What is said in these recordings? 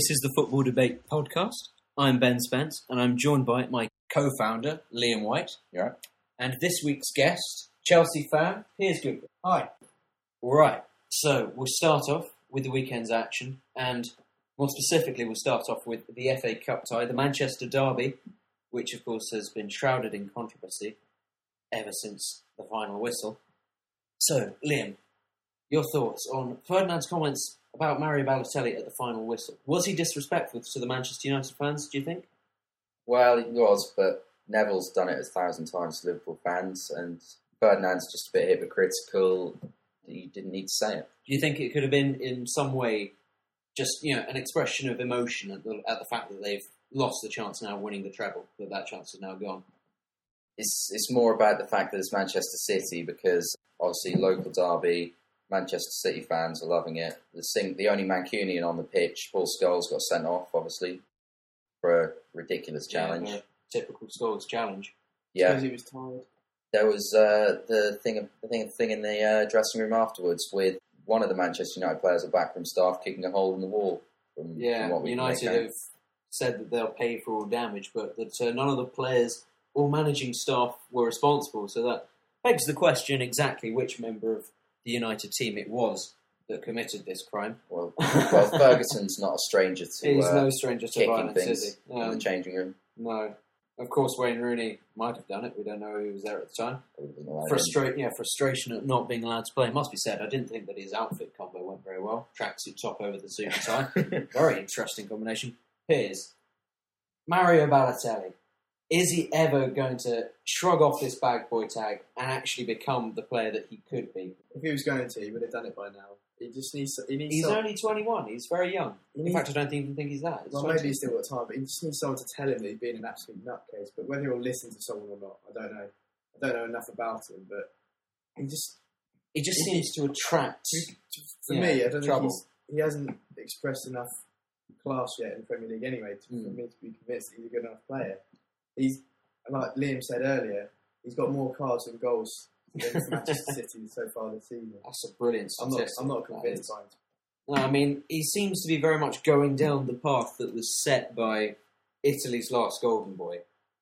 This is the Football Debate podcast. I'm Ben Spence, and I'm joined by my co-founder Liam White, You alright? and this week's guest, Chelsea fan Piers Goodwin. Hi. All right, so we'll start off with the weekend's action, and more specifically, we'll start off with the FA Cup tie, the Manchester Derby, which of course has been shrouded in controversy ever since the final whistle. So, Liam, your thoughts on Ferdinand's comments about Mario Balotelli at the final whistle? Was he disrespectful to the Manchester United fans? Do you think? Well, it was, but Neville's done it a thousand times to Liverpool fans, and Ferdinand's just a bit hypocritical. He didn't need to say it. Do you think it could have been in some way just you know an expression of emotion at the, at the fact that they've lost the chance now of winning the treble, that that chance is now gone? It's it's more about the fact that it's Manchester City because obviously local derby, Manchester City fans are loving it. The sing, the only Mancunian on the pitch, Paul Scholes, got sent off obviously for a ridiculous challenge. Yeah, typical Scholes challenge. Yeah, Because he was tired. there was uh, the thing, the thing, thing in the uh, dressing room afterwards with one of the Manchester United players, a backroom staff, kicking a hole in the wall. From, Yeah, from what United have said that they'll pay for all damage, but that uh, none of the players or managing staff were responsible. So that begs the question exactly which member of the United team it was that committed this crime. Well, well, Ferguson's not a stranger to He's uh, no stranger to violence, things is he? in Um, the changing room. no. Of course, Wayne Rooney might have done it. We don't know who was there at the time. Probably doesn't like him. Frustra- yeah, frustration at not being allowed to play. It must be said, I didn't think that his outfit combo went very well. Tracksuit top over the suit and tie. very interesting combination. Piers, Mario Balotelli. Is he ever going to shrug off this bag boy tag and actually become the player that he could be? If he was going to, he would have done it by now. He just needs. He needs. He's some- only 21. He's very young. he In fact, I don't even think he's that. He's well, 20. maybe he's still got time, but he just needs someone to tell him that he's being an absolute nutcase. But whether he'll listen to someone or not, I don't know. I don't know enough about him, but he just. He just he- seems to attract. For Yeah, me, I don't trouble. think he hasn't expressed enough class yet in the Premier League anyway to, for Mm. me to be convinced that he's a good enough player. He's like Liam said earlier. He's got more cards and goals than Manchester City so far this season. That's a brilliant I'm not. statistic. I'm not convinced is. by him. No, I mean, he seems to be very much going down the path that was set by Italy's last golden boy,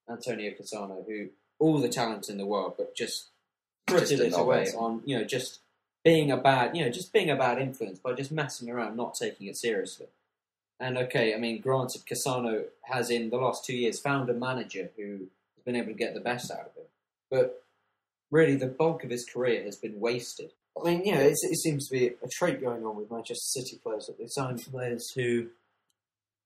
Antonio Cassano, who all the talent in the world, but just Just frittered a it away novice. on, you know, just being a bad, you know, just being a bad influence by just messing around, not taking it seriously. And okay, I mean, granted, Cassano has in the last two years found a manager who has been able to get the best out of him, but really the bulk of his career has been wasted. I mean, you know, it's, it seems to be a trait going on with Manchester City players that they sign players who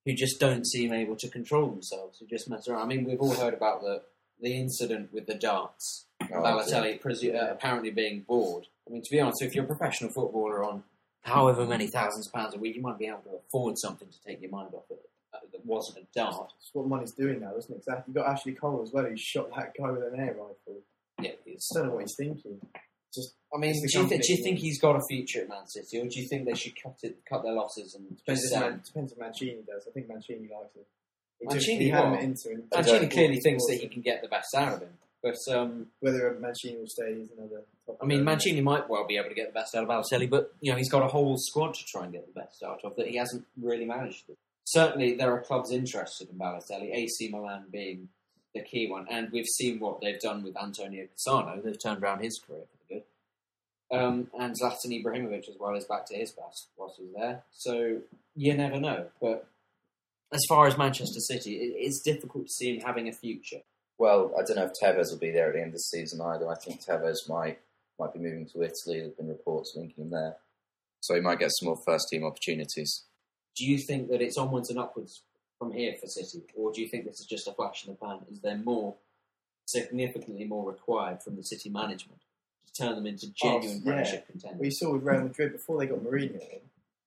who just don't seem able to control themselves, who just mess around. I mean, we've all heard about the the incident with the darts, Oh, Balotelli presu- uh, apparently being bored. I mean, to be honest, if you're a professional footballer on however many thousands of pounds a week, you might be able to afford something to take your mind off it uh, that wasn't a dart. That's what money's doing now, isn't it? Exactly. You've got Ashley Cole as well, who shot that guy with an air rifle. Yeah, it's, just don't know what he's thinking. Just I mean, do you, think, do you think he's got a future at Man City, or do you think they should cut it, cut their losses and depends, just if sell? Man, depends if Mancini does. I think Mancini likes it. He Mancini he had him what? at Mancini clearly thinks that he can get the best out of him, but um, Whether Mancini will stay is another. I mean, Mancini might well be able to get the best out of Balotelli, but you know he's got a whole squad to try and get the best out of that he hasn't really managed. To. Certainly, there are clubs interested in Balotelli, AC Milan being the key one, and we've seen what they've done with Antonio Cassano. They've turned around his career for the good. Um, and Zlatan Ibrahimovic as well is back to his best whilst he's there. So you never know. But as far as Manchester City, it's difficult to see him having a future. Well, I don't know if Tevez will be there at the end of the season either. I think Tevez might might be moving to Italy. There's been reports linking him there, so he might get some more first team opportunities. do you think that it's onwards and upwards from here for City, or do you think this is just a flash in the pan? Is there more, significantly more required from the City management to turn them into oh, genuine Oh, yeah. Premiership contenders? we saw with Real Madrid before they got Mourinho in.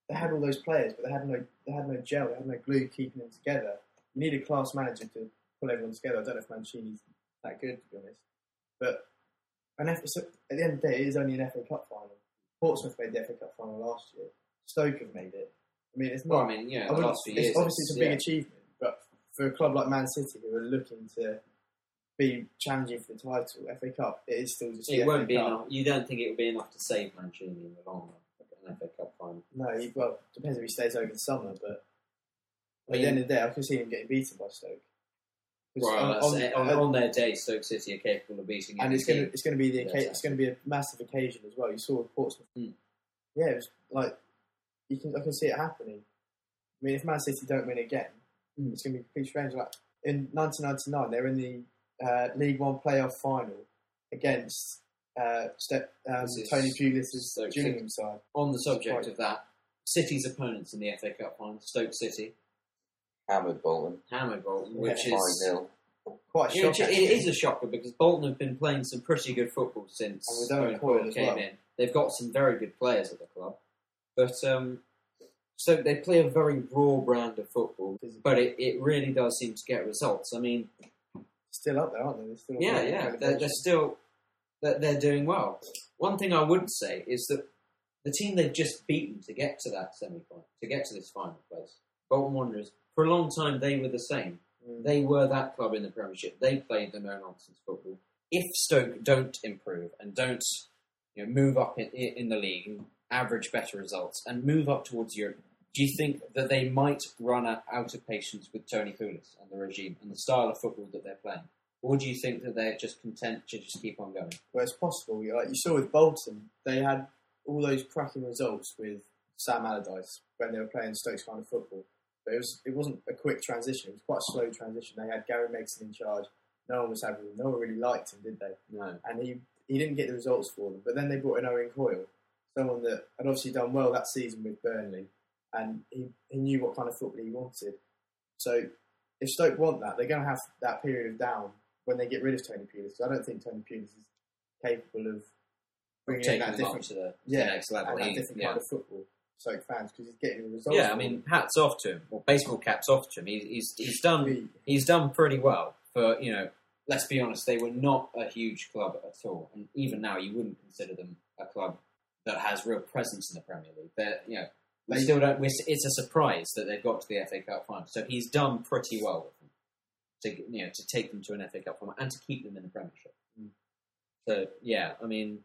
They had all those players, but they had no. They had no gel. They had no glue keeping them together. You need a class manager to pull everyone together. I don't know if Mancini's that good, to be honest. But an F, so at the end of the day, it is only an FA Cup final. Portsmouth made the FA Cup final last year. Stoke have made it. I mean, it's Well, not. I mean, yeah, I the last few it's years, obviously it's a big yeah. achievement, but for a club like Man City who are looking to be challenging for the title, FA Cup, it is still just It FA won't be Cup. enough. You don't think it will be enough to save Mancini in the long run, an FA Cup final? No, he, well, depends if he stays over the summer, but At the end of the day, I can see him getting beaten by Stoke. Well, on- on- on, on- on their day, Stoke City are capable of beating and it's going to it's going to be the it's going to be a massive occasion as well. You saw Portsmouth. Mm. Yeah, it was like you can I can see it happening. I mean, if Man City don't win again, Mm. it's going to be pretty strange. Like in 1999, they're in the uh, League One playoff final against uh, Ste- um, Tony Pulis' Stoke Gillingham side. On the subject of that, City's opponents in the FA Cup final, Stoke City, Hammered Bolton. hammered Bolton, Yeah. which 5 is 0. Quite a Yeah, shock. it actually. is a shocker because Bolton have been playing some pretty good football since And Owen Owen Coyle Coyle came well. in. They've got some very good players at the club, but um, so they play a very raw brand of football. But it, it really does seem to get results. I mean, Still up there, aren't they? They're still yeah, yeah, they're, they're still they're, they're doing well. One thing I would say is that the team they've just beaten to get to that semi final, to get to this final place, Bolton Wanderers, for a long time they were the same. Mm. They were that club in the Premiership. They played the no nonsense football. If Stoke don't improve and don't you know, move up in, in the league and average better results and move up towards Europe, do you think that they might run out of patience with Tony Pulis and the regime and the style of football that they're playing? Or do you think that they're just content to just keep on going? Well, it's possible. You- Like you saw with Bolton, they had all those cracking results with Sam Allardyce when they were playing Stokes kind of football. But it was it wasn't a quick transition. It was quite a slow transition. They had Gary Megson in charge. No one was having him. No one really liked him, did they? No. And he he didn't get the results for them. But then they brought in Owen Coyle, someone that had obviously done well that season with Burnley, and he, he knew what kind of football he wanted. So if Stoke want that, they're going to have that period of down when they get rid of Tony Pulis. I don't think Tony Pulis is capable of bringing in that different, to the, yeah, the next level. and that different yeah. kind of football. Stoke fans because he's getting the results. Yeah, I mean, hats off to him. Well, baseball caps off to him. He's, he's, he's done he's done pretty well. For you know, let's be honest, they were not a huge club at all, and even now, you wouldn't consider them a club that has real presence in the Premier League. They're you know, we They- still don't. we it's a surprise that they've got to the FA Cup final. So he's done pretty well with them to you know to take them to an FA Cup final and to keep them in the Premiership. Mm. So yeah, I mean,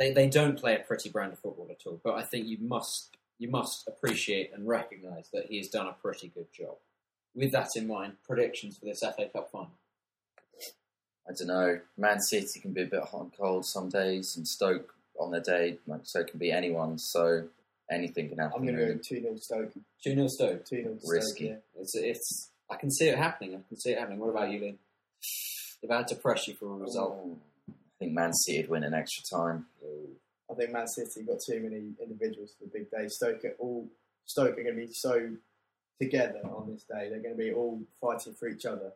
they they don't play a pretty brand of football at all. But I think you must you must appreciate and recognise that he has done a pretty good job. With that in mind, predictions for this FA Cup final. I don't know. Man City can be a bit hot and cold some days, and Stoke on their day, like so, can be anyone. So anything can happen. I'm going to really. go two 0 Stoke. Two 0 Stoke. Two 0 Stoke. Risky. Yeah. It's it's. I can see it happening. I can see it happening. What about you, Lynn? If I had to press you for a result, Oh, I think Man City would win in extra time. I think Man City got too many individuals for the big day. Stoke are all Stoke are going to be so together on this day. They're going to be all fighting for each other,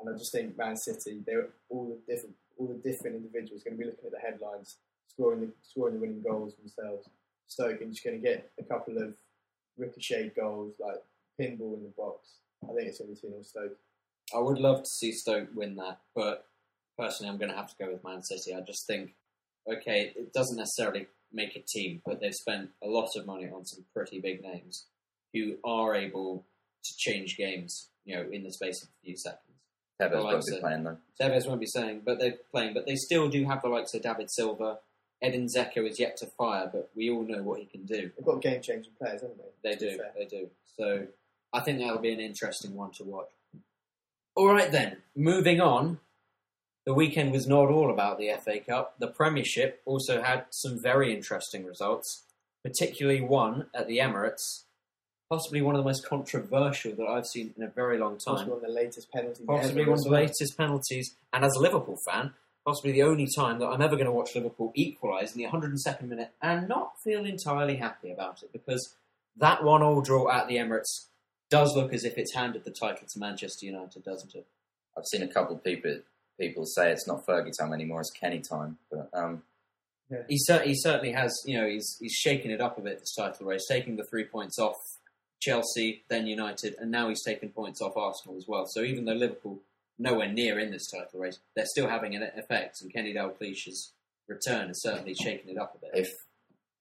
and I just think Man City, they're all the different all the different individuals going to be looking at the headlines, scoring the scoring the winning goals themselves. Stoke are just going to get a couple of ricochet goals like pinball in the box. I think it's going to be 2 0 Stoke. I would love to see Stoke win that, but personally, I'm going to have to go with Man City. I just think, okay, it doesn't necessarily make a team, but they've spent a lot of money on some pretty big names who are able to change games, you know, in the space of a few seconds. Tevez won't be said. playing though. Tevez won't be saying, but they're playing. But they still do have the likes of David Silva. Edin Dzeko is yet to fire, but we all know what he can do. They've got game changing players, haven't they? They do, fair. they do. So I think that'll be an interesting one to watch. All right then, moving on. The weekend was not all about the FA Cup. The Premiership also had some very interesting results, particularly one at the Emirates, possibly one of the most controversial that I've seen in a very long time Possibly one of the latest penalties. possibly one of the latest penalties. And as a Liverpool fan, possibly the only time that I'm ever going to watch Liverpool equalise in the 102nd minute and not feel entirely happy about it because that one all draw at the Emirates does look as if it's handed the title to Manchester United, doesn't it? I've seen a couple of people people say it's not Fergie time anymore; it's Kenny time. But um, He, cer- he certainly has, you know, he's, he's shaken it up a bit this title race, taking the three points off Chelsea, then United, and now he's taken points off Arsenal as well. So even though Liverpool nowhere near in this title race, they're still having an effect, and Kenny Dalglish's return has certainly shaken it up a bit. if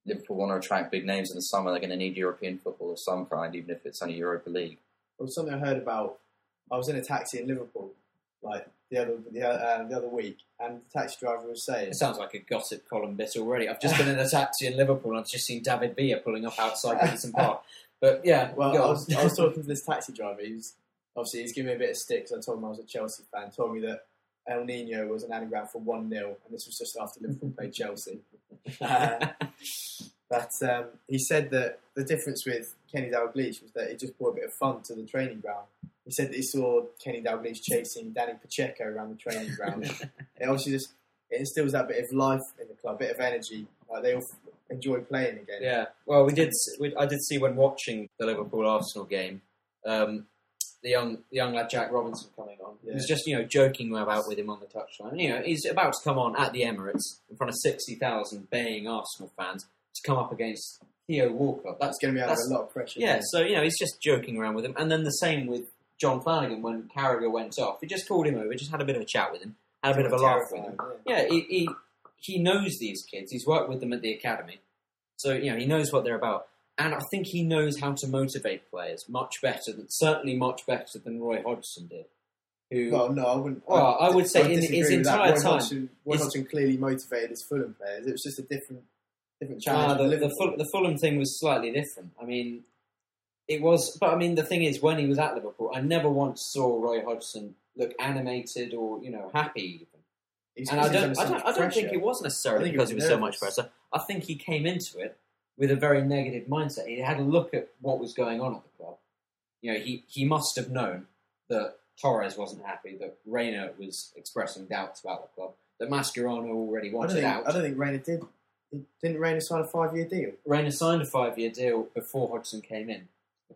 Liverpool want to attract big names in the summer, they're going to need European football of some kind, even if it's only Europa League. Well, something I heard about. I was in a taxi in Liverpool, like the other the, uh, the other week, and the taxi driver was saying, It sounds like a gossip column bit already. I've just been in a taxi in Liverpool and I've just seen David Villa pulling up outside Goodison Park. But yeah, Well, I was, I was talking to this taxi driver. He's obviously he's giving me a bit of stick. 'cause I told him I was a Chelsea fan. Told me that El Nino was an anagram for one 0 and this was just after Liverpool played Chelsea. Uh, but um, he said that the difference with Kenny Dalglish was that it just brought a bit of fun to the training ground. He said that he saw Kenny Dalglish chasing Dani Pacheco around the training ground. it obviously just it instills that bit of life in the club, a bit of energy. Like they all enjoy playing again. Yeah, well, we did. We, I did see when watching the Liverpool Arsenal game, um, the young the young lad Jack Robinson coming on. He was just you know joking about with him on the touchline. You know, he's about to come on at the Emirates in front of sixty thousand baying Arsenal fans to come up against Theo Walcott. That's That's going to be under a lot of pressure. yeah. So you know, he's just joking around with him, and then the same with Jon Flanagan when Carragher went off. He just called him over, just had a bit of a chat with him, had a bit of a laugh with him. Yeah, he, he he knows these kids. He's worked with them at the academy, so you know he knows what they're about, and I think he knows how to motivate players much better than certainly much better than Roy Hodgson did. Who Well, no, I wouldn't. Well, I would say in his entire Roy time, Hodgson, Roy Hodgson clearly motivated his Fulham players. It was just a different, different Ah, challenge. the, for the, Ful- the Fulham thing was slightly different. I mean, it was, but I mean, the thing is, when he was at Liverpool, I never once saw Roy Hodgson look animated or you know happy. Even. He's- And I don't, I don't, I don't think it was necessarily because he was was so much pressure. I think he came into it with a very negative mindset. He had a look at what was going on at the club. You know, he, he must have known that Torres wasn't happy, that Reina was expressing doubts about the club, that Mascherano already I wanted think. out. I don't think Reina did. Didn't Reina sign a five-year deal? Reina signed a five-year deal before Hodgson came in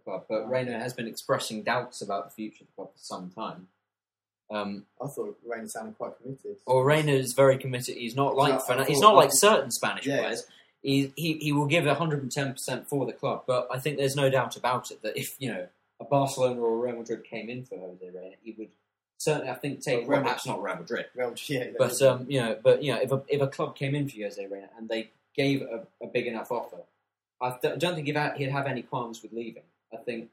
club, but Reina has been expressing doubts about the future of the club for some time. Um, I thought Reina sounded quite committed. or Reina is very committed. He's not like So I Fernan- he's not like certain Spanish Yeah. players. He, he he will give hundred and ten percent for the club, but I think there's no doubt about it that if you know a Barcelona or a Real Madrid came in for Jose Reina, he would certainly I think take Well, Real perhaps not Real Madrid, Well, yeah, but um, you know, but you know, if a if a club came in for Jose Reina and they gave a, a big enough offer, I th- don't think he'd have, he'd have any qualms with leaving. I think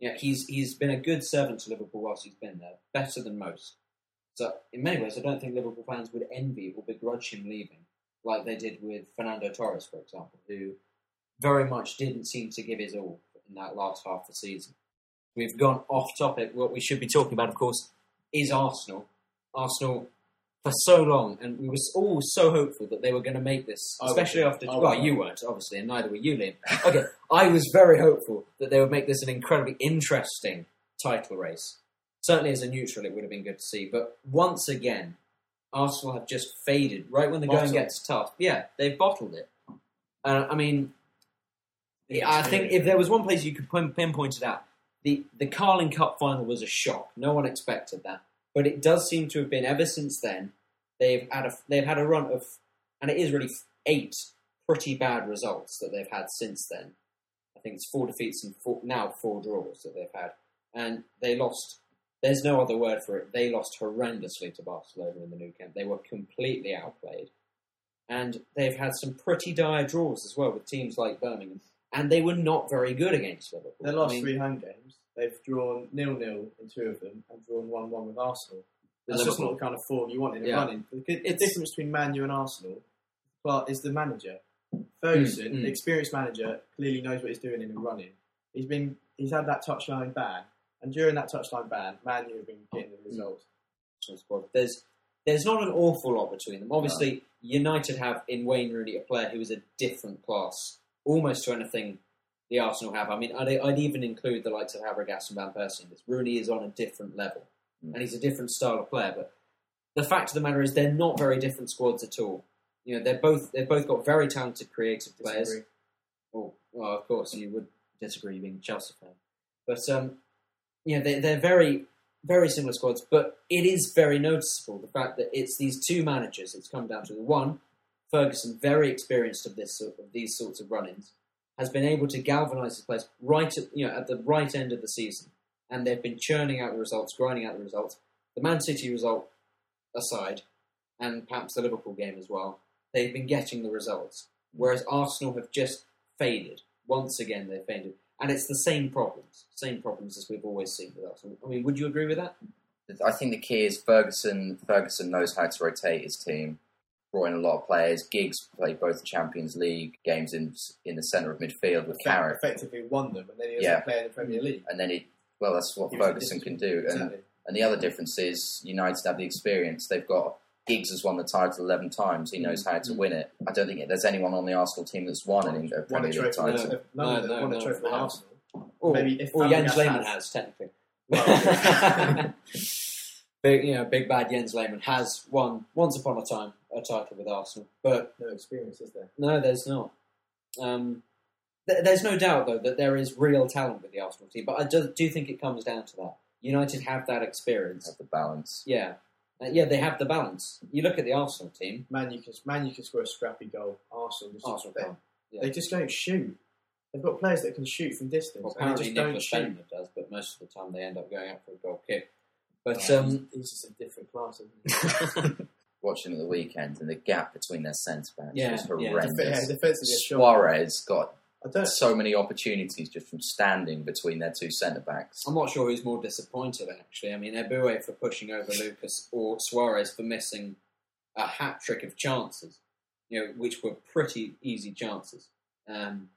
yeah, he's he's been a good servant to Liverpool whilst he's been there, better than most. So in many ways, I don't think Liverpool fans would envy or begrudge him leaving, like they did with Fernando Torres, for example, who very much didn't seem to give his all in that last half of the season. We've gone off topic. What we should be talking about, of course, is Arsenal. Arsenal for so long, and we were all so hopeful that they were going to make this, I especially after. I. Well, you weren't obviously, and neither were you, Liam. Okay, I was very hopeful that they would make this an incredibly interesting title race. Certainly, as a neutral, it would have been good to see. But once again, Arsenal have just faded right when the going gets tough. Yeah, they've bottled it. Uh, I mean, I think if there was one place you could pinpoint it at, the the Carling Cup final was a shock. No one expected that, but it does seem to have been ever since then. They've had a they've had a run of, and it is really eight pretty bad results that they've had since then. I think it's four defeats and four, now four draws that they've had, and they lost. There's no other word for it. They lost horrendously to Barcelona in the Nou Camp. They were completely outplayed, and they've had some pretty dire draws as well with teams like Birmingham and they were not very good against Liverpool. They lost I mean, three home games, they've drawn nil-nil in two of them and drawn one-one with Arsenal. That's just not the kind of form you want in a Yeah. running. The, It's- difference between Man U and Arsenal Clark, is the manager. Ferguson, Mm, mm. experienced manager, clearly knows what he's doing in a running. He's been he's had that touchline ban, and during that touchline ban, Man U have been getting Mm. the results. There's there's not an awful lot between them. Obviously, United have in Wayne Rooney a player who is a different class, almost to anything the Arsenal have. I mean, I'd, I'd even include the likes of Fabregas and Van Persie. in this. Rooney is on a different level, Mm. and he's a different style of player. But the fact of the matter is, they're not very different squads at all. You know, they're both they've both got very talented, creative players. Disagree. Well, well, of course, you would disagree being a Chelsea fan. But, um, you know, they, they're very, very similar squads. But it is very noticeable the fact that it's these two managers it's come down to. The one, Ferguson, very experienced of this sort of these sorts of run-ins, has been able to galvanise his players right at you know at the right end of the season, and they've been churning out the results, grinding out the results. The Man City result aside, and perhaps the Liverpool game as well, they've been getting the results. Mm. Whereas Arsenal have just faded. Once again, they've faded. And it's the same problems. Same problems as we've always seen with Arsenal. I mean, would you agree with that? I think the key is Ferguson. Ferguson knows how to rotate his team. Brought in a lot of players. Giggs played both the Champions League games in in the centre of midfield with Carrick, effectively won them, and then he was Yeah. a player in the Premier League. and then he. Well, that's what He Ferguson can do. And, Exactly. and the other difference is United have the experience. They've got Giggs has won the title eleven times. He knows mm. how to mm. win it. I don't think there's anyone on the Arsenal team that's won an a Won Premier League title. None of No, them no, won a trophy with no. Arsenal. Or, Maybe if oh, or Jens Lehmann has. has, technically. Well, big, you know, big bad Jens Lehmann has won once upon a time a title with Arsenal, but no experience, is there? no, there's not. Um, th- there's no doubt though that there is real talent with the Arsenal team, but I do, do think it comes down to that. United have that experience. Have the balance. Yeah, uh, yeah, they have the balance. You look at the Arsenal team. Man, you can man, you can score a scrappy goal. Arsenal just Arsenal they, can't. Yeah. they just don't shoot. They've got players that can shoot from distance, Well, and they apparently just don't Nicholas shoot. Bendtner does, but most of the time they end up going out for a goal kick. But Yeah, um, he's just a different class. Isn't he? Watching at the weekend and the gap between their centre backs Yeah, was horrendous. yeah, defensively, a shot. Suarez got I don't. so many opportunities just from standing between their two centre backs. I'm not sure who's more disappointed actually. I mean, Eboué for pushing over Lucas or Suarez for missing a hat trick of chances, you know, which were pretty easy chances. Um,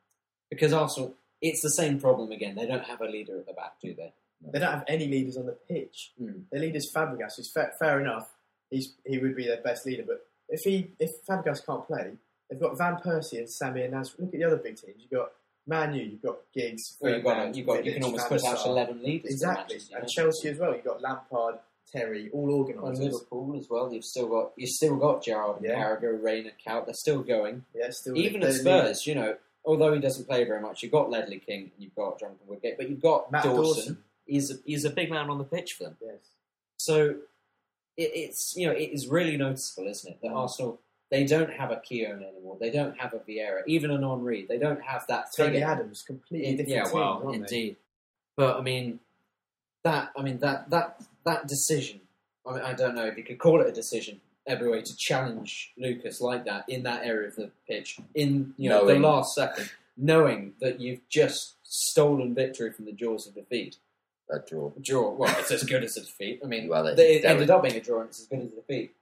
because Arsenal, it's the same problem again. They don't have a leader at the back, do they? They don't have any leaders on the pitch. Mm. Their leader's Fabregas, who's fa- fair enough. He's he would be their best leader, but if he if Fabregas can't play, they've got Van Persie and Sammy and Nas. Look at the other big teams. You've got Man U, you've got Giggs. Well, you've got, you've got, you can almost put out eleven leaders. Exactly, Manchester and United. Chelsea as well. You've got Lampard, Terry, all And organisers. Liverpool as well. You've still got you've still got Gerrard and Yeah. Carragher, Reina, Kuyt. They're still going. Yeah, still Even at. Spurs, you know, although he doesn't play very much, you've got Ledley King and you've got Jonathan Woodgate, but you've got Matt Dawson. Dawson. He's a, he's a big man on the pitch for them. Yes. So it, it's you know it is really noticeable, isn't it? That Mm. Arsenal they don't have a Keown anymore. They don't have a Vieira, even an Henry. They don't have that. Tony figure. Adams, completely In- different yeah, team, well, aren't they? indeed. But I mean, that I mean that that that decision. I mean, I don't know if you could call it a decision. Every way to challenge Lucas like that in that area of the pitch in you know Knowing- the last second, knowing that you've just stolen victory from the jaws of defeat. A draw. Draw. Well, it's as good as a defeat. I mean, Well, it- they, it ended was- up being a draw, and it's as good as a defeat.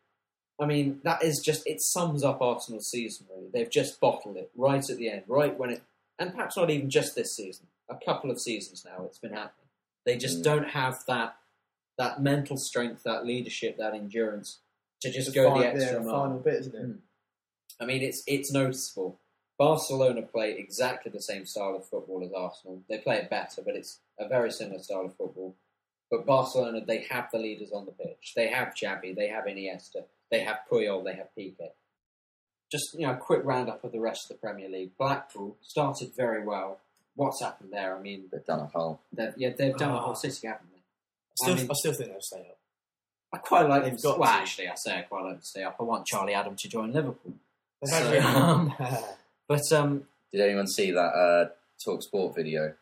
I mean, that is just it sums up Arsenal's season. Really, they've just bottled it right at the end, right when it, and perhaps not even just this season. A couple of seasons now, it's been happening. They just Mm. don't have that that mental strength, that leadership, that endurance to just The go fi- the extra yeah, mile. final bit, isn't it? Mm. I mean, it's it's noticeable. Barcelona play exactly the same style of football as Arsenal. They play it better, but it's a very similar style of football. But Barcelona, they have the leaders on the pitch. They have Xavi, they have Iniesta, they have Puyol, they have Piqué. Just you know, a quick roundup of the rest of the Premier League. Blackpool started very well. What's happened there? I mean, They've done a whole. they've, yeah, they've done a Ah. whole city, haven't they? I still, I mean- I still think they'll stay up. I quite like They've them. got well, to. actually, I say I quite like them to stay up. I want Charlie Adam to join Liverpool. So, um, But um, Did anyone see that uh, Talk Sport video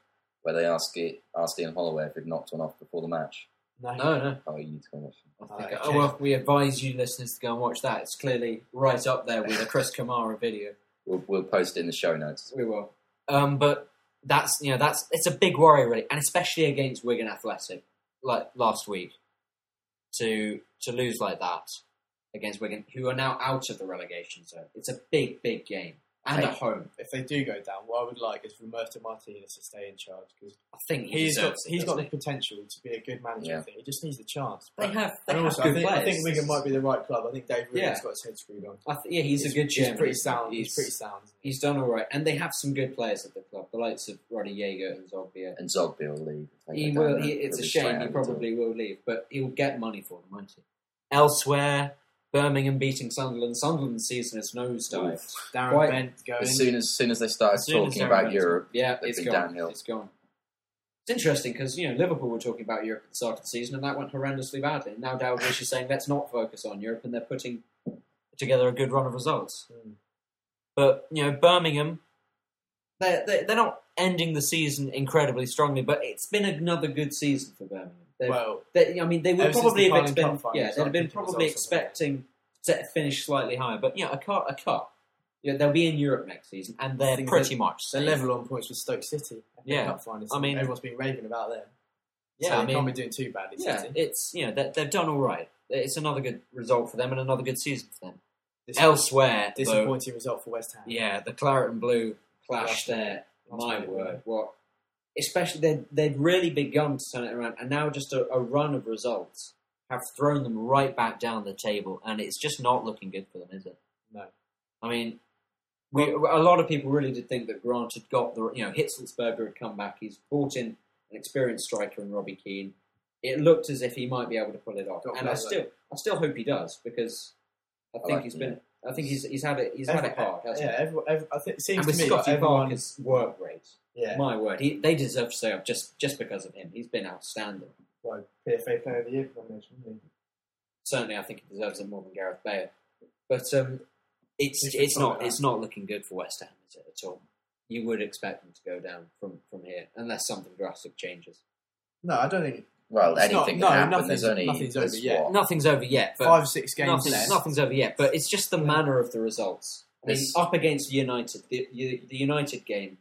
where they ask it, asked Ian Holloway if he'd knocked one off before the match? no, no, no. Oh, you need to go watch it. I think, Okay. oh, well, we advise you listeners to go and watch that. It's clearly right up there with a Chris Kamara video. We'll, we'll post it in the show notes. We will. Um, but that's you know that's it's a big worry really, and especially against Wigan Athletic, like last week, to to lose like that against Wigan, who are now out of the relegation zone. It's a big, big game, and Hey. at home. If they do go down, what I would like is for Roberto Martinez to stay in charge because I think he he's got it, he's got the he? potential to be a good manager. Yeah. I think he just needs the chance. They have they and also, good I think, players. I think Wigan might be the right club. I think Dave Williams Yeah. got his head screwed on. I th- yeah, he's, a good He's chairman. pretty sound. He's, He's, pretty sound. he's done all right, and they have some good players at the club. The likes of Rodallega and Zogbia. And Zogby will leave. He will. He, it's a shame. He out the door. probably will leave, but he'll get money for them, won't he? Elsewhere, Birmingham beating Sunderland. Sunderland's season has nosedived. Darren Quite- Bent going. As soon as, soon as they started As talking about Bent's Europe, yeah, it's been gone. downhill. It's gone. It's interesting because you know Liverpool were talking about Europe at the start of the season, and that went horrendously badly. And now Dalglish is saying let's not focus on Europe, and they're putting together a good run of results. Mm. But you know Birmingham, they're they're not ending the season incredibly strongly, but it's been another good season for Birmingham. Well, they, I mean, they would probably the have expected, yeah, they'd have been probably results off the expecting to finish slightly higher. But yeah, a cup, a cup. Yeah, they'll be in Europe next season, and they're pretty much they're level on points with Stoke City. Yeah. I mean- everyone's been raving about them. Yeah, so I mean, can't be doing too badly. yeah, City. it's you know they, they've done all right. It's another good result for them and another good season for them. Dis- Elsewhere, though, disappointing result for West Ham. yeah, the claret and blue clash there. My word, what? Especially they they'd really begun to turn it around, and now just a, a run of results have thrown them right back down the table, and it's just not looking good for them, is it? No. I mean, we a lot of people really did think that Grant had got the you know Hitzlsperger had come back. He's brought in an experienced striker in Robbie Keane. It looked as if he might be able to pull it off, Got and I still I still hope he does because I think like he's been I think he's he's had it he's had it hard, hasn't yeah, he? everyone, every, I think it seems And to me Scotty everyone, Parker's work rate, yeah, my word, he, they deserve to stay up just just because of him. He's been outstanding. well, PFA Player of the Year nomination. isn't Certainly, I think he deserves it more than Gareth Bale. But um, it's It's it's not not it's not looking good for West Ham, is it at all? You would expect them to go down from, from here unless something drastic changes. No, I don't think Well, It's not- anything no, happen. nothing's- There's only nothing's there's over yet. what? Nothing's over yet, but five six games nothing's, left. nothing's over yet. But it's just the manner of the results. I mean, up against United, the, the the United game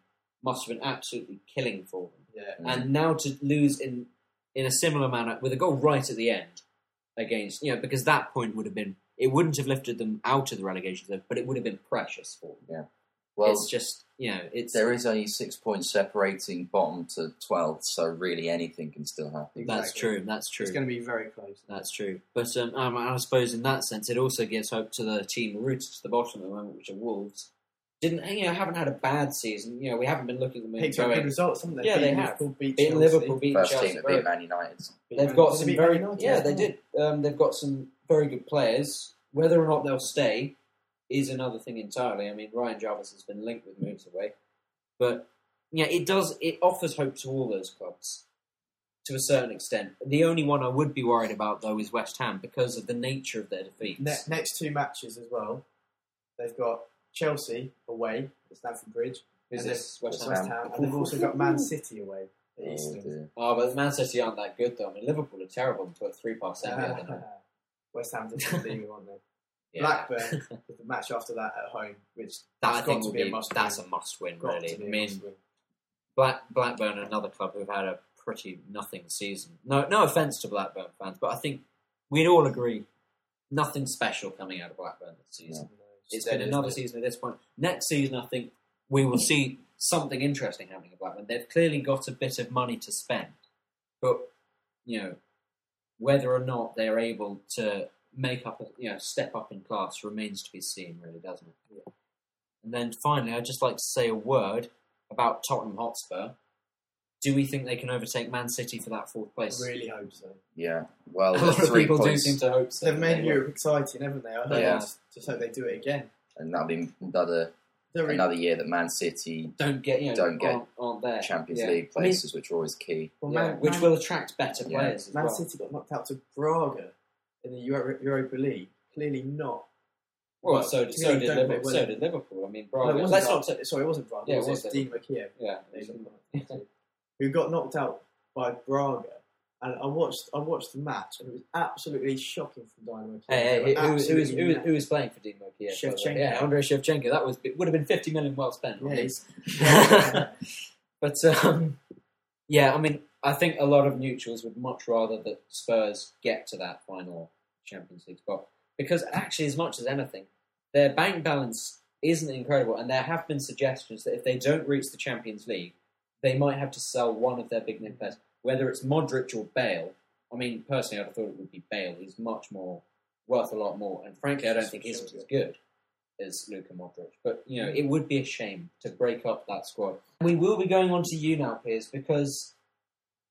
must have been absolutely killing for them. Yeah, Mm. and now to lose in in a similar manner with a goal right at the end against you know because that point would have been it wouldn't have lifted them out of the relegation zone, but it would have been precious for them. Yeah. Well, it's just you know it's there is only six points separating bottom to 12th, so really anything can still happen. that's true that's true it's going to be very close. that's true. But um, um, I suppose in that sense, it also gives hope to the team rooted to the bottom at the moment, which are Wolves. Didn't you know haven't had a bad season. You know we haven't been looking at them Picked up good results, haven't they? Yeah, they have. Liverpool, beat Beat Chelsea, Liverpool, beat First Chelsea. team to beat Man United. They've Man- got some very Man United? yeah they did. Um, they've got some very good players. Whether or not they'll stay is another thing entirely. I mean, Ryan Jarvis has been linked with moves away, but yeah, it does. It offers hope to all those clubs to a certain extent. The only one I would be worried about though is West Ham because of the nature of their defeats. Ne- next two matches as well. They've got Chelsea away at Stamford Bridge, Who's and this they've- West Ham? West Ham, and they've also got Man City away at Oh, Eastern. Oh, but Man City aren't that good though. I mean, Liverpool are terrible. They put three past the. West Ham's a good league, aren't they? Yeah. Blackburn, with the match after that at home, which That I think to will be a must that's win. a must win. Got Really, be I mean. Black Blackburn, another club who've had a pretty nothing season. No, no offense to Blackburn fans, but I think we'd all agree nothing special coming out of Blackburn this season. It's dead, been another season at this point. Next season, I think we will see something interesting happening at Blackburn. They've clearly got a bit of money to spend, but you know whether or not they are able to make up, a, you know, step up in class remains to be seen. Really, doesn't it? And then finally, I'd just like to say a word about Tottenham Hotspur. Do we think they can overtake Man City for that fourth place? I really hope so. Yeah. Well, A lot of three people do seem to hope so. They've made They. Europe exciting, haven't they? I hope Yeah. just, just hope they do it again. and that'll be another They're really- another year that Man City don't get you know Don't get aren't, aren't there. Champions Yeah. League I mean, places, which are always key. well, yeah, Man, which Man, will attract better Yeah. players as Man well. City got knocked out to Braga in the Euro- Europa League. Clearly not. Well, so did, so did Liverpool. play. So did Liverpool. I mean, No, Braga. it wasn't let's not. Sorry, it wasn't Braga. Yeah, it it was, was it Dima yeah, They got knocked out. who got knocked out by Braga. And I watched, I watched the match, and it was absolutely shocking from Dynamo Kiev. Hey, hey, who, who, was, who, was, who was playing for Dynamo Kiev? by the way? Shevchenko. Yeah, Andrei Shevchenko. That was it would have been fifty million well spent. Yeah, but um, yeah, I mean, I think a lot of neutrals would much rather that Spurs get to that final Champions League spot because actually, as much as anything, their bank balance isn't incredible, and there have been suggestions that if they don't reach the Champions League, they might have to sell one of their big name players, whether it's Modric or Bale. I mean, personally, I'd have thought it would be Bale. He's much more worth a lot more, and frankly, I don't think he's as good as Luka Modric. But you know, it would be a shame to break up that squad. We will be going on to you now, Piers, because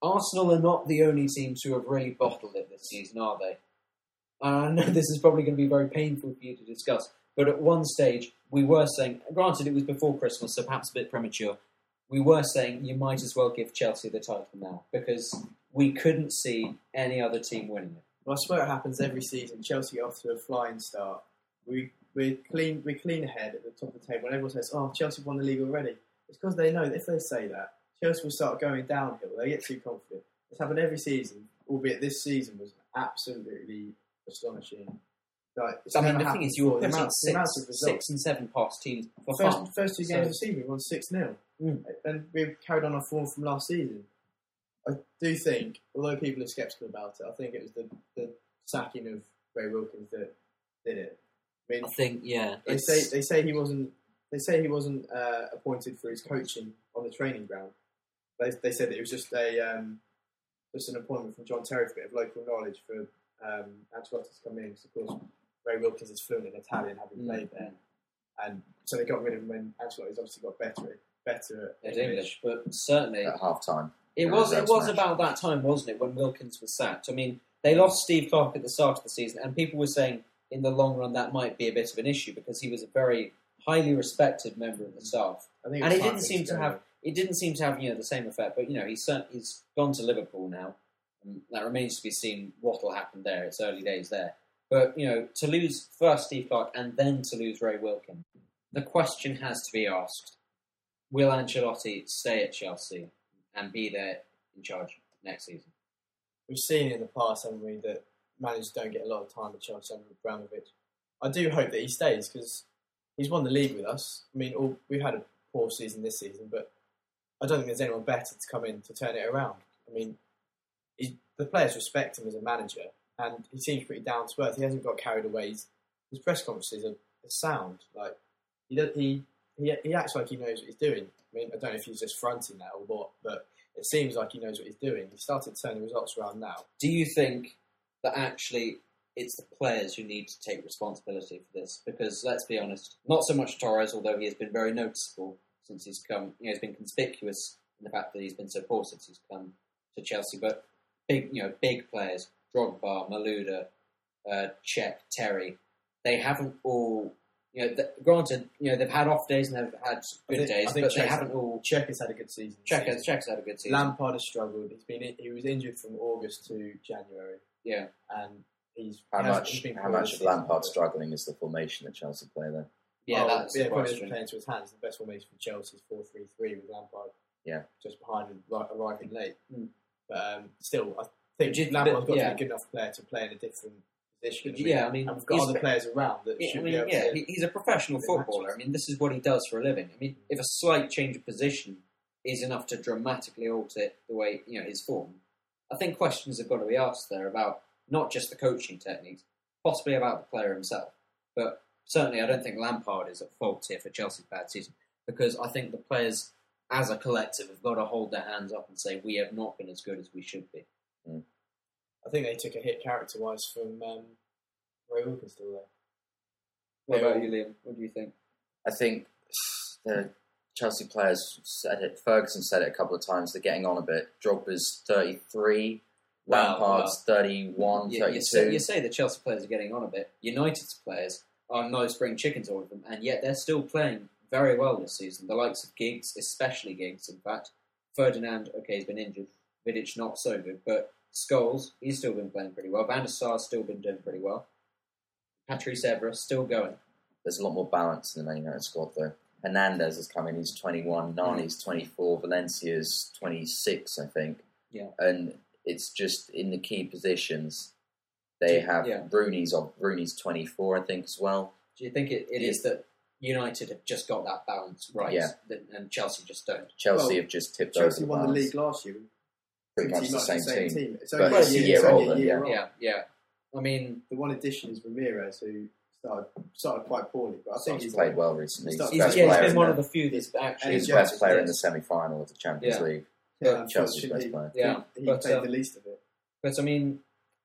Arsenal are not the only teams who have really bottled it this season, are they? And I know this is probably going to be very painful for you to discuss, but at one stage we were saying, granted it was before Christmas, so perhaps a bit premature, we were saying you might as well give Chelsea the title now because we couldn't see any other team winning it. Well, I swear it happens every season. Chelsea off to a flying start. We we clean we clean ahead at the top of the table, and everyone says, "Oh, Chelsea won the league already." It's because they know that if they say that, Chelsea will start going downhill. They get too confident. It's happened every season, albeit this season was absolutely astonishing. Like, it's I mean, the thing is, you were before. The amount- six, six and seven past teams for First, fun. first two games So- of the season, we won 6 0. Mm. And we've carried on our form from last season. I do think, although people are sceptical about it, I think it was the, the sacking of Ray Wilkins that did it. I mean, I think yeah. they it's- say they say he wasn't. They say he wasn't uh, appointed for his coaching on the training ground. They, they said that it was just a um, just an appointment from John Terry for a bit of local knowledge for um, Ancelotti to come in. 'cause of course, Ray Wilkins is fluent in Italian, having Mm. played there, and so they got rid of him when Ancelotti's obviously got better better at English, but certainly at half time. It was it was match. about that time, wasn't it, when Wilkins was sacked? I mean, they lost Steve Clarke at the start of the season, and people were saying in the long run that might be a bit of an issue because he was a very highly respected member of the staff. I And was he didn't seem to have it didn't seem to have you know the same effect, but you know he's cert- he's gone to Liverpool now. And that remains to be seen what will happen there. It's early days there, but you know to lose first Steve Clarke and then to lose Ray Wilkins, the question has to be asked: Will Ancelotti stay at Chelsea and be there in charge next season? We've seen in the past, haven't we, that managers don't get a lot of time at Chelsea under Abramovich. I do hope that he stays because he's won the league with us. I mean, all, we've had a poor season this season, but I don't think there's anyone better to come in to turn it around. I mean, he, the players respect him as a manager, and he seems pretty down to earth. He hasn't got carried away. He's, his press conferences are, are sound. Like he, he he he acts like he knows what he's doing. I mean, I don't know if he's just fronting that or what, but it seems like he knows what he's doing. He started turning results around now. Do you think that actually it's the players who need to take responsibility for this? Because let's be honest, not so much Torres, although he has been very noticeable since he's come. You know, he's been conspicuous in the fact that he's been so poor since he's come to Chelsea. But big, you know, big players, Drogba, Malouda, uh, Cech, Terry, they haven't all. You know, th- granted, you know they've had off days and they've had good think- days, I think but they haven't all. Cech has had a good season. this Cech, season. Cech's had a good season. Lampard has struggled. He's been he was injured from August to January, yeah, and he's How he much? he's been How much of season, Lampard but- struggling is the formation that Chelsea play there? yeah, Well, that's yeah, the probably playing to his hands. The best formation for Chelsea is four three three with Lampard. Yeah. just behind him, right, arriving late. Mm. But um, still, I think Lampard's got yeah. to be a good enough player to play in a different position. But yeah, I mean, and we've got other players around that Yeah, should I be mean, able yeah, to. he's a professional footballer. matches. I mean, this is what he does for a living. I mean, if a slight change of position is enough to dramatically alter the way you know his form, I think questions have got to be asked there about not just the coaching techniques, possibly about the player himself. But certainly, I don't think Lampard is at fault here for Chelsea's bad season because I think the players, as a collective, have got to hold their hands up and say we have not been as good as we should be. Hmm. I think they took a hit character wise from um, Ray Wilkins still there. What about you, Liam? What do you think? I think the Chelsea players said it. Ferguson said it a couple of times. They're getting on a bit. Drogba's 33, Wow, Lampard's 31, You, 32. you, say, you say the Chelsea players are getting on a bit. United's players are no spring chickens, all of them, and yet they're still playing very well this season. The likes of Giggs, especially Giggs, in fact. Ferdinand, okay, he's been injured. Vidic, not so good, but Scholes, he's still been playing pretty well. Van der Sar's still been doing pretty well. Patrice Evra, still going. There's a lot more balance in the Man United squad, though. Hernandez has come in. He's 21. Nani's 24. Valencia's 26, I think. Yeah. And it's just in the key positions. They have Yeah. Rooney's on Rooney's 24, I think, as well. Do you think it, it Yeah. is that United have just got that balance right, Yeah. and Chelsea just don't? Chelsea Well, have just tipped Chelsea over Chelsea won the balance. league last year. Pretty much Pretty the same, team. It's But only it's a year, year it's only older, year yeah. old. Yeah, yeah. I mean, The one addition is Ramires, who started started quite poorly, but I think He's he's played well recently. He's He's, done- the he's, best yeah, he's player been one the, of the few that's actually. he's the best player in the semi-final of the Champions Yeah. League. Yeah, Chelsea's best player. Yeah, he but, played um, the least of it. But I mean,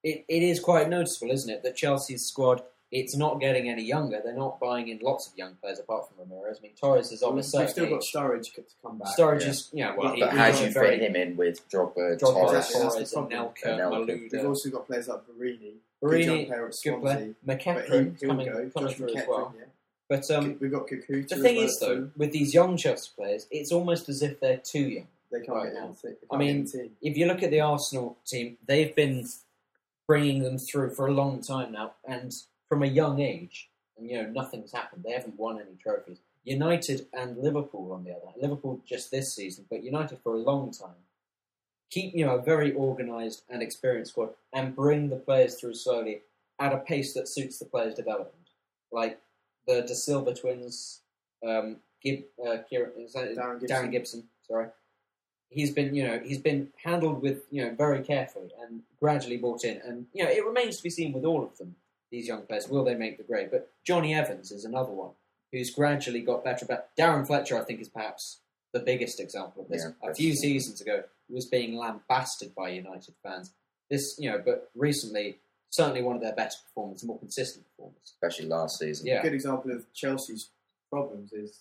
it, it is quite noticeable, isn't it, that Chelsea's squad it's not getting any younger. They're not buying in lots of young players apart from Ramires. I mean, Torres is of a We've still got age. Sturridge to come back. Sturridge Yeah. is, yeah, well, But But how do you a fit him in with Drogba, Drogba, Torres? Exactly, that's Torres, the and problem. Nelka, Anelka. We've also got players like Borini, good Borini, young player at good Swansea. player. But McCaffrey he'll coming, go. coming through as well. yeah. But um, We've got Kakuta. the thing well, is, so though, with these young Chelsea players, it's almost as if they're too young. they can't right get now. they can't I mean, get in the team. if you look at the Arsenal team, they've been bringing them through for a long time now, and from a young age, and you know nothing's happened. They haven't won any trophies. United and Liverpool, on the other hand, Liverpool just this season, but United for a long time, keep you know a very organised and experienced squad, and bring the players through slowly at a pace that suits the players' development. Like the Da Silva twins, um, Gib, uh, Kieran, is that- Darren Gibson. Darren Gibson, sorry he's been you know he's been handled with you know very carefully and gradually brought in and you know it remains to be seen with all of them these young players. Will they make the grade? But Jonny Evans is another one who's gradually got better. But Darren Fletcher, I think, is perhaps the biggest example of this. Yeah, a few seasons ago, he was being lambasted by United fans. This, you know, but recently, certainly one of their better performers, more consistent performers. especially last season. Yeah. A good example of Chelsea's problems is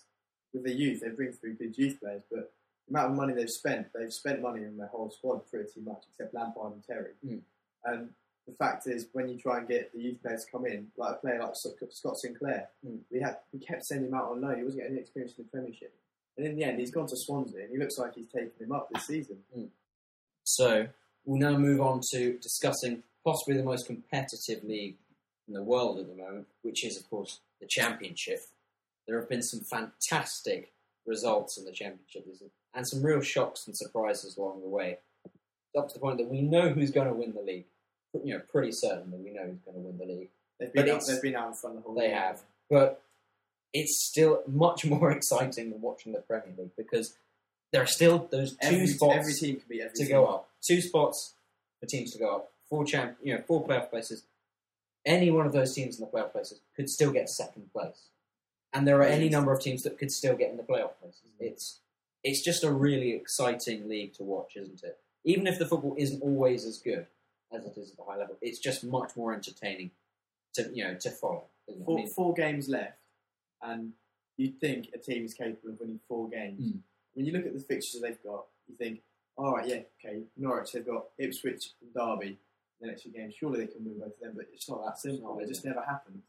with their youth. They bring through good youth players, but the amount of money they've spent, they've spent money on their whole squad pretty much, except Lampard and Terry. Mm. And the fact is, when you try and get the youth players to come in, like a player like Scott Sinclair, Mm. we had we kept sending him out on loan. He wasn't getting any experience in the Premiership. And in the end, he's gone to Swansea, and he looks like he's taken him up this season. So we'll now move on to discussing possibly the most competitive league in the world at the moment, which is, of course, the Championship. There have been some fantastic results in the Championship and some real shocks and surprises along the way. Up to the point that we know who's going to win the league. You know, pretty certain that we know who's going to win the league. They've been out, they've been out in front the whole. They year. have. But it's still much more exciting than watching the Premier League because there are still those two Every, spots every team can beat every to team. go up. Two spots for teams to go up. Four champ, you know, four playoff places. Any one of those teams in the playoff places could still get second place, and there are any number of teams that could still get in the playoff places. Mm-hmm. It's it's just a really exciting league to watch, isn't it? Even if the football isn't always as good as it is at the high level, it's just much more entertaining to you know to follow. isn't? I Four, mean, four games left, and you'd think a team is capable of winning four games. Mm. When you look at the fixtures they've got, you think, all right, yeah, okay, Norwich, they've got Ipswich and Derby the next few games. Surely they can win both of them, but it's not that simple. not, It just never happened.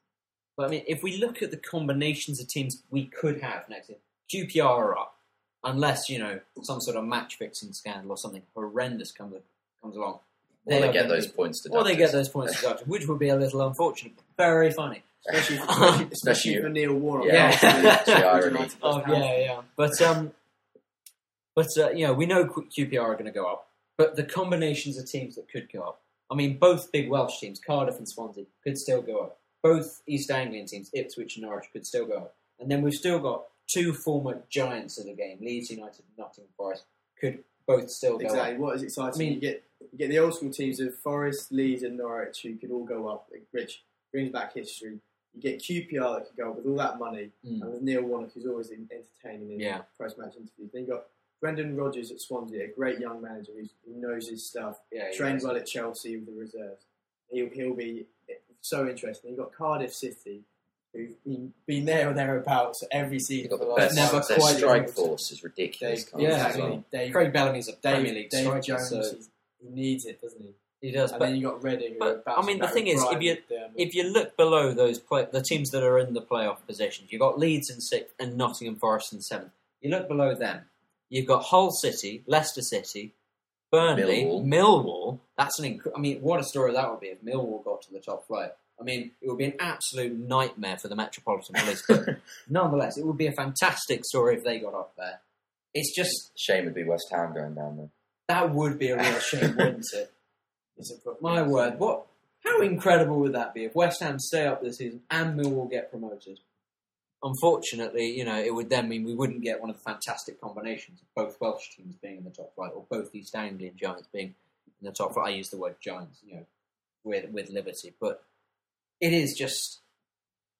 But I mean, if we look at the combinations of teams we could have next year, QPR are up, unless you know some sort of match fixing scandal or something horrendous comes comes along. Or they get those points or they get those points deducted, which would be a little unfortunate. Very funny. Especially, especially, for Neil Warnock. Yeah. Yeah. Irony. Oh yeah, yeah. But um, but uh, you know, we know QPR are going to go up, but the combinations of teams that could go up. I mean, both big Welsh teams, Cardiff and Swansea, could still go up. Both East Anglian teams, Ipswich and Norwich, could still go up. And then we've still got two former giants of the game, Leeds United and Nottingham Forest, could both still go Exactly. up. What is exciting? I mean- you get you get the old school teams of Forest, Leeds, and Norwich who could all go up, which brings back history. You get QPR that could go up with all that money, Mm. and with Neil Warnock, who's always entertaining in Yeah. post-match interviews. Then you got Brendan Rodgers at Swansea, a great young manager who's, who knows his stuff. Yeah, yeah. trained well at Chelsea with the reserves. He'll, he'll be so interesting. You've got Cardiff City, who've been, been there or thereabouts every season. They've got for the the best. never their quite strike force is ridiculous. Dave, Yeah, exactly. well? Dave, Craig Bellamy's a Premier Dave, League Dave striker, Jones, so he's- he needs it, doesn't he? he does. And But then you got Reading. who but, are I mean, the thing is, if you- Derby. if you look below those play, the teams that are in the playoff positions, you've got Leeds in sixth and Nottingham Forest in seventh. You look below them, you've got Hull City, Leicester City, Burnley, Millwall. Millwall. That's an inc- I mean, what a story that would be if Millwall got to the top flight. I mean, it would be an absolute nightmare for the Metropolitan Police, but nonetheless, it would be a fantastic story if they got up there. It's just Shame would be West Ham going down there. That would be a real shame, wouldn't it? My word, what? How incredible would that be if West Ham stay up this season and Millwall get promoted? Unfortunately, you know, it would then mean we wouldn't get one of the fantastic combinations of both Welsh teams being in the top flight or both East Anglian Giants being in the top flight. I use the word Giants, you know, with with Liberty, but it is just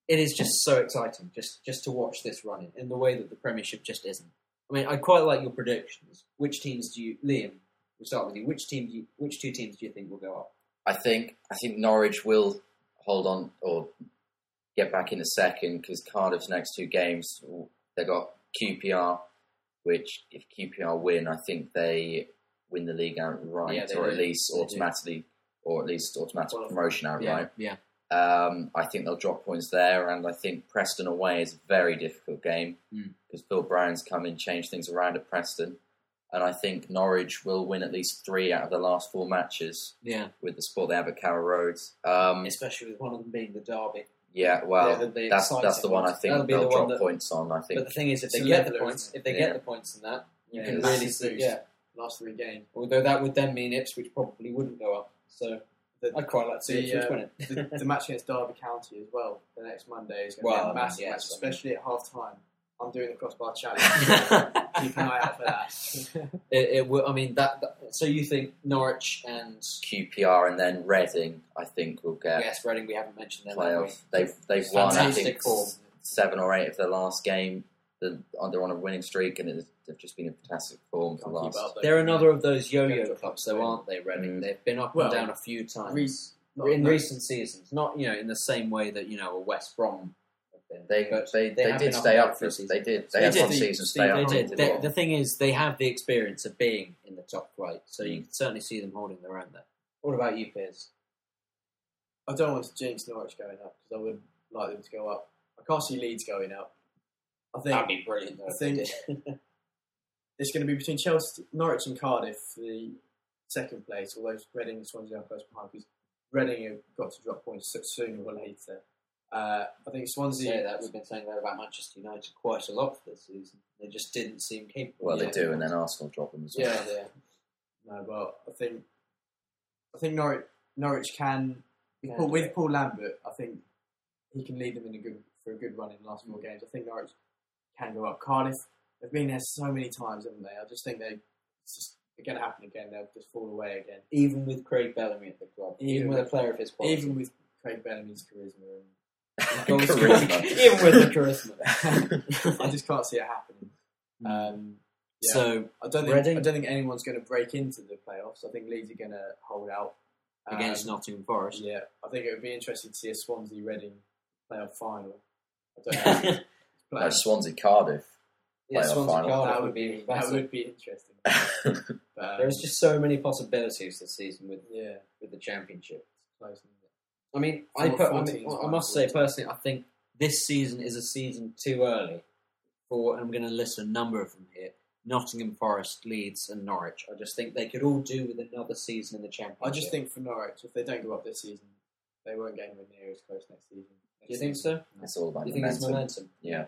it is just so exciting just just to watch this running in the way that the Premiership just isn't. I mean, I quite like your predictions. Which teams do you, Liam? We'll start with you. Which team do you, which two teams do you think will go up? I think I think Norwich will hold on or get back in a second because Cardiff's next two games they got QPR, which if QPR win, I think they win the league outright, Yeah, or do. at least They do. automatically, or at least automatic Well, promotion outright. Yeah, Um, I think they'll drop points there, and I think Preston away is a very difficult game Mm. because Phil Brown's come in, changed things around at Preston, and I think Norwich will win at least three out of the last four matches yeah. with the sport they have at Carrow Road. Um, Especially with one of them being the derby. yeah, well, Yeah, the- the that's that's the one I think That'll they'll the drop that- points on. I think. But the thing is, if they It's get the points, if they Yeah. get the points in that, you Yeah, can really massive see. boost. Yeah. last three games. Although that would then mean Ipswich probably wouldn't go up. So The, I'd quite like to see the, Ipswich uh, win it. the, the match against Derby County as well, the next Monday is going to Well, be a massive yes, match, especially at half time. I'm doing the crossbar challenge. Keep an eye out for that. It, it will, I mean, that, that. So you think Norwich and QPR and then Reading, I think, will get yes, Reading? We haven't mentioned them. have playoff. They've they've won, I think form. seven or eight of their last game. The, they're on a winning streak, and it, they've just been in fantastic form for the last. up. They're another of those yo-yo clubs, though, aren't they? Reading. Mm. They've been up Well, and down a few times Re- in no, recent seasons. Not you know in the same way that you know a West Brom. Have been. They But they, they they, did stay up up for for a They did. They, They had did. one season stay up. They did. it, The, the thing is, they have the experience of being in the top flight, so you can certainly see them holding their own there. What about you, Piers? I don't want to jinx Norwich going up because I would like them to go up. I can't see Leeds going up. I think That'd be brilliant. Though, I think- it's going to be between Chelsea, Norwich, and Cardiff for the second place. Although Reading and Swansea are close behind because Reading have got to drop points sooner or later. Uh, I think Swansea. say that we've been saying that about Manchester United quite a lot for this season. They just didn't seem capable. Well, they Yeah. do, and then Arsenal drop them as well. Yeah, yeah. No, but I think I think Norwich Norwich can with Paul, with. Paul Lambert. I think he can lead them in a good for a good run in the last four Mm. games. I think Norwich can go up. Cardiff, they've been there so many times, haven't they? I just think they it's just it's going to happen again. They'll just fall away again. even with Craig Bellamy at the club, even, Even with a player of his quality, Even with Craig Bellamy's charisma, Goals- even with the charisma. I just can't see it happening. Um, yeah. So I don't think Reading- I don't think anyone's going to break into the playoffs. I think Leeds are going to hold out against Um, Nottingham Forest, Yeah, I think it would be interesting to see a Swansea Reading playoff final. I don't know. No, Swansea Cardiff. yeah, Swansea final. Cardiff that would be that would be interesting. But, um, There's just so many possibilities this season with yeah, with the championship. close. Isn't it? I mean, I, put, I, mean, I must say personally, I think this season is a season too early for. And I'm going to list a number of them here: Nottingham Forest, Leeds, and Norwich. I just think they could all do with another season in the championship. I just think for Norwich, if they don't go up this season, they won't get anywhere near as close next season. Do you think so? It's all about Do you think it's momentum. momentum? Yeah.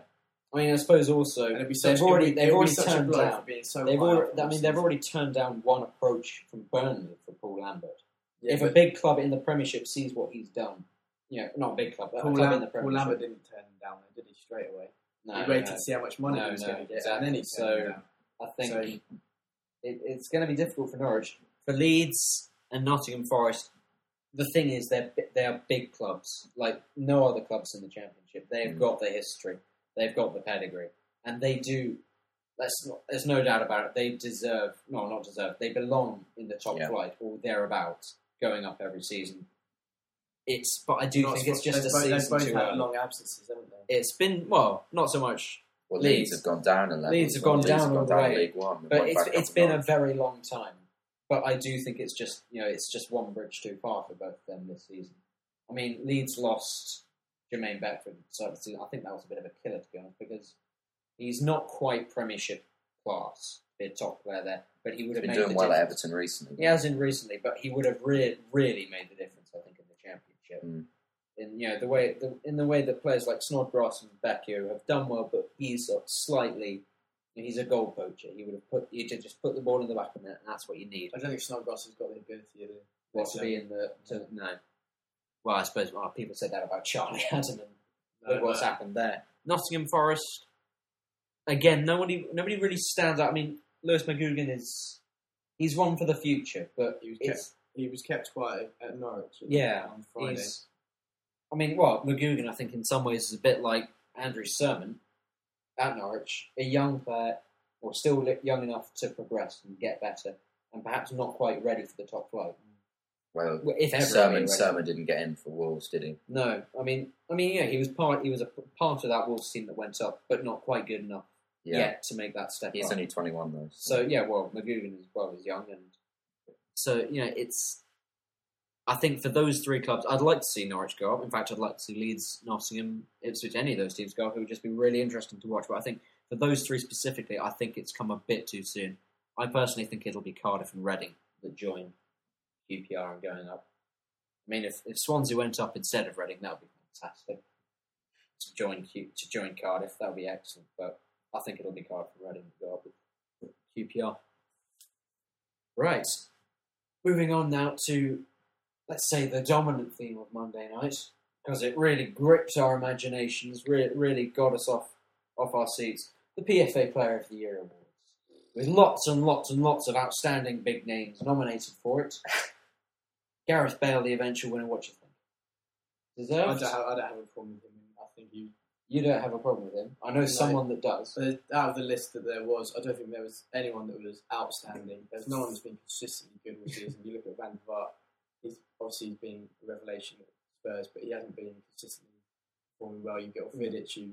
I mean, I suppose also And it'd be such, they've already they've already be such a turned down. so They've already, I mean, they've already turned down one approach from Burnley for Paul Lambert. Yeah, if a big club in the Premiership sees what he's done, you know, not a big club, but Paul, a club Lam- in the Paul Premiership. Lambert didn't turn him down, though, did he? Straight away. no, he waited no. to see how much money No, he was no, going to get, and then he turned So- down. I think So- it, it's going to be difficult for Norwich. For Leeds and Nottingham Forest, the thing is they're bi- they are big clubs, like no other clubs in the Championship. They've Mm. got the history, they've got the pedigree, and they do. That's not, there's no doubt about it. They deserve, no, not deserve. They belong in the top Yeah. flight or thereabouts, going up every season. It's, but I do Not think it's just a they've both- season They've too had early. long absences, haven't they? It's been well, not so much Well, Leeds. Leeds have gone down a level. Leeds have gone Leeds down have all gone the down way. League One. They But went it's back it's up been a north. very long time. But I do think it's just you know it's just one bridge too far for both of them this season. I mean, Leeds lost Jermaine Beckford, so it's- I think that was a bit of a killer to be honest because he's not quite Premiership class, be a top player there, but he would have been made doing the well at. Everton recently. He has in recently, but he would have re- really made the difference, I think, in the championship. Mm. In you know the way the, in the way that players like Snodgrass and Becchio have done well, but he's sort slightly he's a goal poacher. He would have put you to just put the ball in the back of the net, and that's what you need. I don't think Snodgrass has got the ability to. What to be in the to, no. Well, I suppose well, people said that about Charlie Adam and No, look what's but- happened there. Nottingham Forest. Again, nobody nobody really stands out. I mean, Lewis McGugan is he's one for the future, but He was it's He was kept quiet at Norwich. yeah. on Friday. He's, I mean, well, McGugan, I think in some ways is a bit like Andrew Surman at Norwich, a young player, or still li- young enough to progress and get better, and perhaps not quite ready for the top flight. Well, Well, If ever Surman, ready. Surman didn't get in for Wolves, did he? No, I mean, I mean, yeah, he was part. He was a p- part of that Wolves team that went up, but not quite good enough Yeah. yet to make that step He's up. only 21 though. So yeah, well, McGugan as well is young, and so you know, it's. I think for those three clubs, I'd like to see Norwich go up. In fact, I'd like to see Leeds, Nottingham, Ipswich, any of those teams go up. It would just be really interesting to watch. But I think for those three specifically, I think it's come a bit too soon. I personally think it'll be Cardiff and Reading that join QPR and going up. I mean, if, if Swansea went up instead of Reading, that would be fantastic. To join Q, to join Cardiff, that would be excellent. But I think it'll be Cardiff and Reading to go up with QPR. Right. Moving on now to, let's say, the dominant theme of Monday night, because it really gripped our imaginations, re- really got us off off our seats, the PFA Player of the Year awards, with lots and lots and lots of outstanding big names nominated for it. Gareth Bale, the eventual winner. What do you think? I don't, have, I don't have a problem with him. I think he. You don't have a problem with him. I know No. someone that does. But out of the list that there was, I don't think there was anyone that was outstanding. There's no one that's been consistently good all season. You look at Van der Vaart, he's obviously been a revelation at Spurs, but he hasn't been consistently performing well. You get off Vidic, who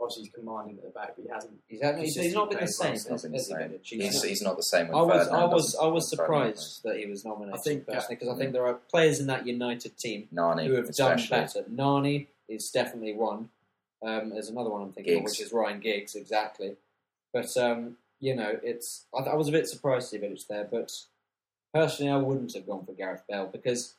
obviously he's commanding at the back, but he hasn't. He's, had, he's, he's not been the same. He's not been the as- as same. He's, He's- he's not the same. I was, I was, I was when Ferdinand surprised that he was nominated I think, personally because I think there are players in that United team. Nani, who have done better. Nani is definitely one. Um, there's another one I'm thinking of, which is Ryan Giggs, exactly. But um, you know, it's I, I was a bit surprised to see Vidic there, but personally, I wouldn't have gone for Gareth Bale because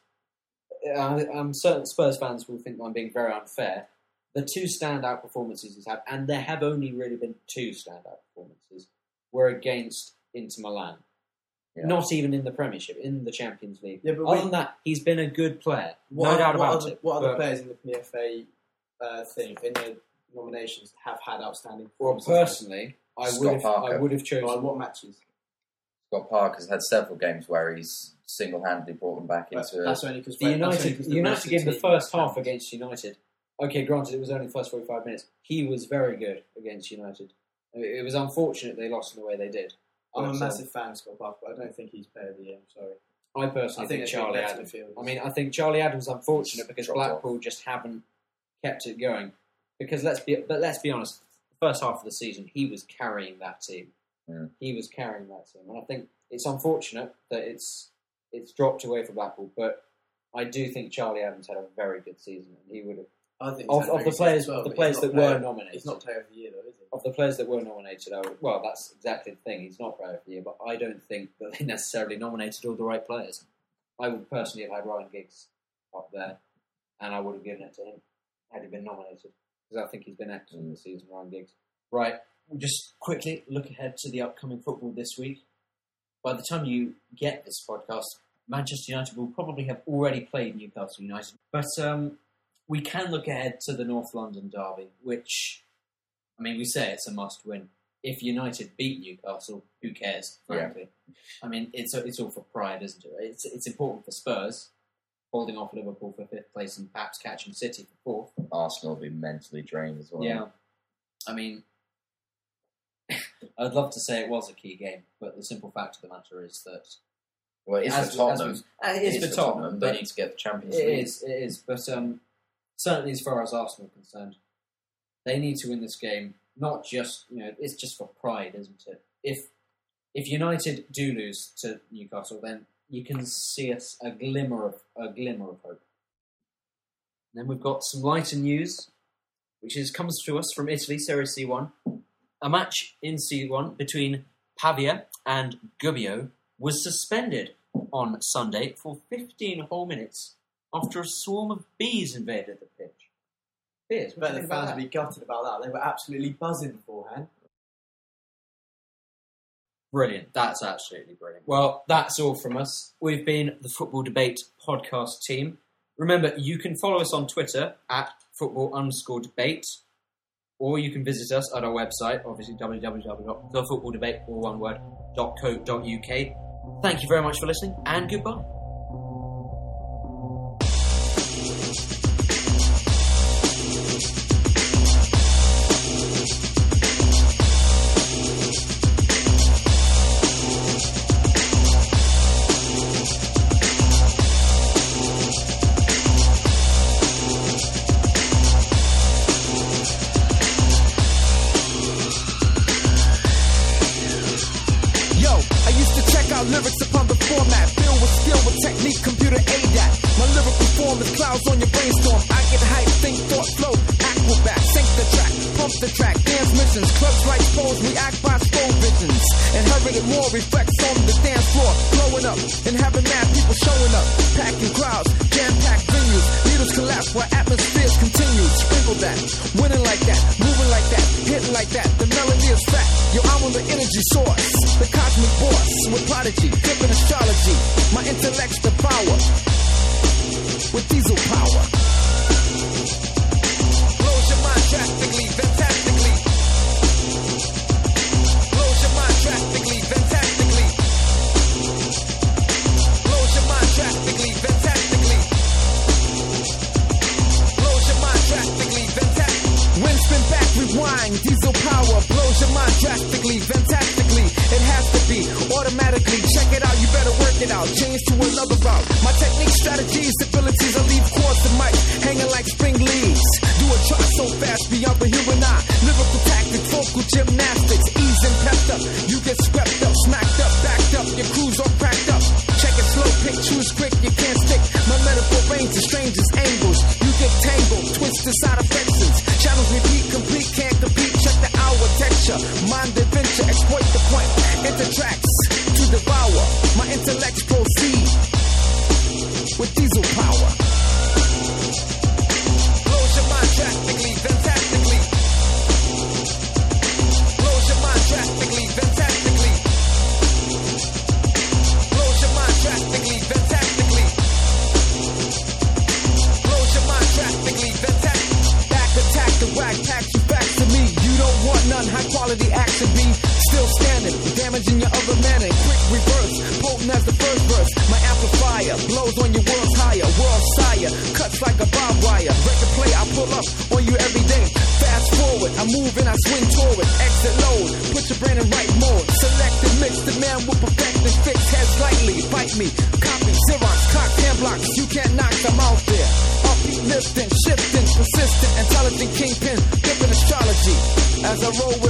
I, I'm certain Spurs fans will think I'm being very unfair. The two standout performances he's had, and there have only really been two standout performances, were against Inter Milan. Yeah. Not even in the Premiership, in the Champions League. Yeah, but Other we- than that, he's been a good player. What no doubt what about other, it. What other but- players in the PFA uh, thing in the nominations have had outstanding Well, performances? personally, I Scott would have, I would have chosen. Like, what matches? Scott Parker's had several games where he's single-handedly brought them back But into. that's only because The United, United game, the first half against United. Okay, granted, it was only the first forty-five minutes. He was very good against United. It it was unfortunate they lost in the way they did. I'm a um, massive fan of Scott Parker, but I don't think he's player of the year. I'm sorry. I personally I think think, Charlie Adams. midfielders. I mean, I think Charlie Adams unfortunate because Dropped Blackpool just haven't kept it going. Because let's be, but let's be honest. The first half of the season, he was carrying that team. Yeah. He was carrying that team, and I think it's unfortunate that it's it's dropped away for Blackpool. But I do think Charlie Adams had a very good season, and he would have I think of, of the players well, of the players that player- were nominated. He's not player of the year, though, is he? of the players that were nominated, I would, well, that's exactly the thing. He's not player of the year, but I don't think that they necessarily nominated all the right players. I would personally have had Ryan Giggs up there, and I would have given it to him had he been nominated because I think he's been excellent this season, Ryan Giggs. Right, we'll just quickly look ahead to the upcoming football this week. By the time you get this podcast, Manchester United will probably have already played Newcastle United, but um, we can look ahead to the North London derby, which I mean, we say it's a must win. If United beat Newcastle, who cares? Frankly, I mean, it's it's all for pride, isn't it? It's it's important for Spurs holding off Liverpool for fifth place and perhaps catching City for fourth. Arsenal will be mentally drained as well. Yeah, I mean, I'd love to say it was a key game, but the simple fact of the matter is that Well, it's as- for Tottenham. as we- uh, it is for Tottenham, They but need to get the Champions League. is, it is. But um, certainly, as far as Arsenal are concerned, they need to win this game. Not just you know, it's just for pride, isn't it? If if United do lose to Newcastle, then you can see us a glimmer of a glimmer of hope. Then we've got some lighter news, which is comes to us from Italy, Serie C one. A match in C1 between Pavia and Gubbio was suspended on Sunday for 15 whole minutes after a swarm of bees invaded the pitch. Bees, but the you think about fans would be gutted about that. They were absolutely buzzing beforehand. Brilliant. That's absolutely brilliant. Well, that's all from us. We've been the Football Debate podcast team. Remember, you can follow us on Twitter at football underscore debate, or you can visit us at our website, obviously www.thefootballdebate, all one word. Thank you very much for listening, and goodbye. It out, change to another route. My technique, strategies, abilities, I leave chords to mic, hanging like spring leaves. Do a try so fast beyond the human eye. Lyrical tactics, vocal gymnastics, ease and pepped up. You get swept up, smacked up, backed up, your crew's all cracked up. Check it slow, pick, choose quick, you can't stick. My metaphor range to strangest angles. You get tangled, twisted side affections. Channels repeat, complete, can't compete. Check the hour texture, mind adventure, exploit the point. Enter tracks to devour. My intellects knock them out there. Upbeat, lifting, shifting, persistent, intelligent kingpin, different astrology. As I roll with